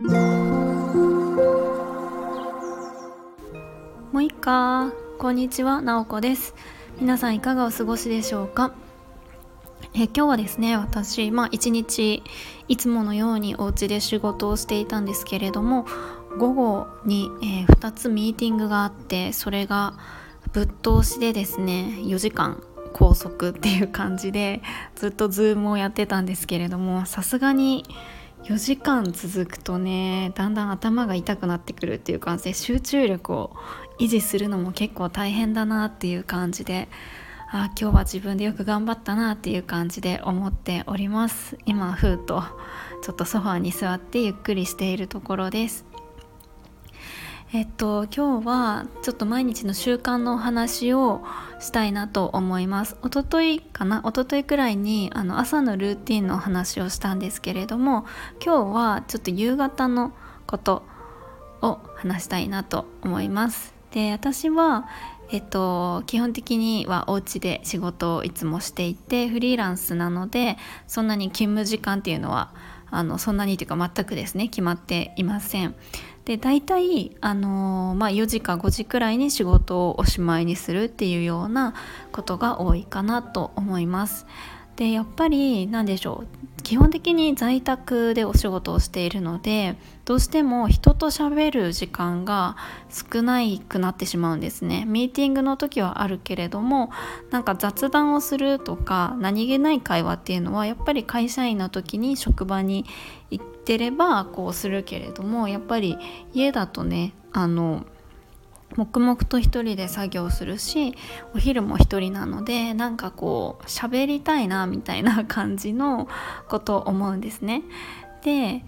もういっか。こんにちは。なおこです。皆さんいかがお過ごしでしょうか？え今日はですね私まあ一日いつものようにお家で仕事をしていたんですけれども午後に、えー、2つミーティングがあってそれがぶっ通しでですね4時間拘束っていう感じでずっとズームをやってたんですけれどもさすがに4時間続くとねだんだん頭が痛くなってくるっていう感じで集中力を維持するのも結構大変だなっていう感じであ今日は自分でよく頑張ったなっていう感じで思っております。今ふうとちょっとソファーに座ってゆっくりしているところです。えっと今日はちょっと毎日の習慣のお話をしたいなと思います。一昨日かな？一昨日くらいにあの朝のルーティンのお話をしたんですけれども今日はちょっと夕方のことを話したいなと思います。で私はえっと、基本的にはお家で仕事をいつもしていてフリーランスなのでそんなに勤務時間っていうのはあのそんなにというか全くですね決まっていませんで大体、あのー、まあ、4時か5時くらいに仕事をおしまいにするっていうようなことが多いかなと思います。でやっぱり何でしょう基本的に在宅でお仕事をしているのでどうしても人と喋る時間が少ないくなってしまうんですね。ミーティングの時はあるけれどもなんか雑談をするとか何気ない会話っていうのはやっぱり会社員の時に職場に行ってればこうするけれどもやっぱり家だとねあの黙々と一人で作業するしお昼も一人なのでなんかこう喋りたいなみたいな感じのことを思うんですね。で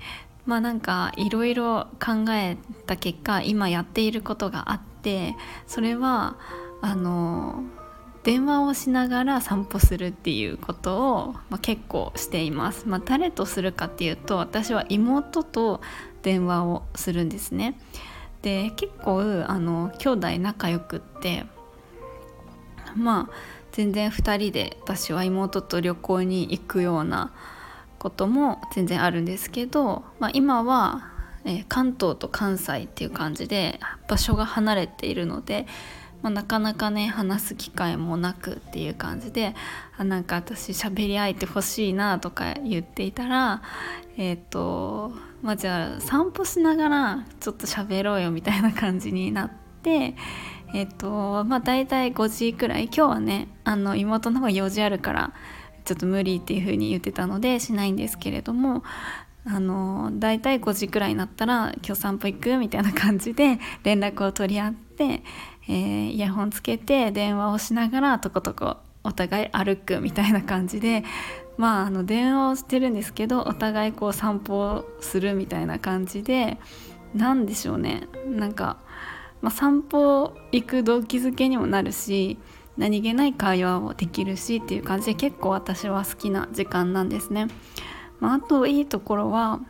まあなんかいろいろ考えた結果今やっていることがあってそれはあの電話をしながら散歩するっていうことを、まあ、結構しています、まあ、誰とするかっていうと私は妹と電話をするんですねで結構あの兄弟仲良くってまあ全然2人で私は妹と旅行に行くようなことも全然あるんですけど、まあ、今は、えー、関東と関西っていう感じで場所が離れているので、まあ、なかなかね話す機会もなくっていう感じであなんか私喋り相手欲しいなとか言っていたらえっ、ー、とまあじゃあ散歩しながらちょっと喋ろうよみたいな感じになってえっ、ー、とまあ大体5時くらい今日はねあの妹の方が用事あるからちょっと無理っていう風に言ってたのでしないんですけれどもあの大体5時くらいになったら「今日散歩行く?」みたいな感じで連絡を取り合って、えー、イヤホンつけて電話をしながらとことこお互い歩くみたいな感じでまああの電話をしてるんですけどお互いこう散歩するみたいな感じで何でしょうねなんか、まあ、散歩行く動機づけにもなるし何気ない会話もできるしっていう感じで結構私は好きな時間なんですね。まあ、あといいところは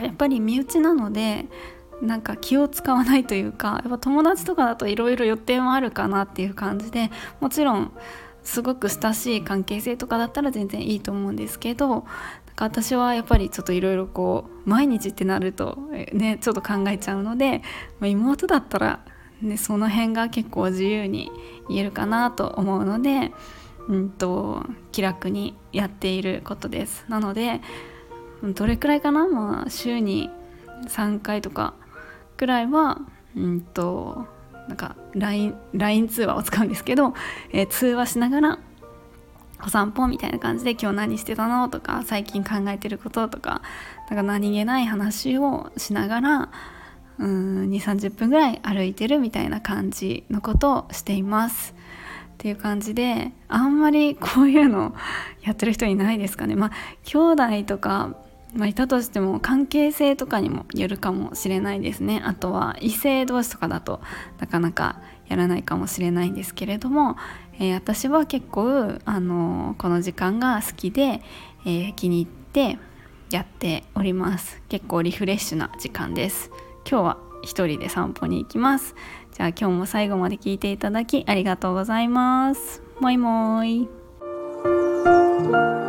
やっぱり身内なのでなんか気を使わないというかやっぱ友達とかだといろいろ予定もあるかなっていう感じでもちろんすごく親しい関係性とかだったら全然いいと思うんですけどか私はやっぱりちょっといろいろこう毎日ってなるとねちょっと考えちゃうので、ま、妹だったら、ね、その辺が結構自由に言えるかなと思うので、うんと、気楽にやっていることです。なのでどれくらいかな、まあ、週に3回とかくらいはうんとなんか LINE, LINE 通話を使うんですけど、えー、通話しながらお散歩みたいな感じで今日何してたのとか最近考えてることとかなんか何気ない話をしながら2 3 0分ぐらい歩いてるみたいな感じのことをしています。っていう感じであんまりこういうのやってる人いないですかね。まあ兄弟とかまあ、いたとしても関係性とかにもよるかもしれないですね。あとは異性同士とかだとなかなかやらないかもしれないんですけれども、えー、私は結構、あのー、この時間が好きで、えー、気に入ってやっております。結構リフレッシュな時間です。今日は一人で散歩に行きます。じゃあ今日も最後まで聞いていただきありがとうございます。もいもーい。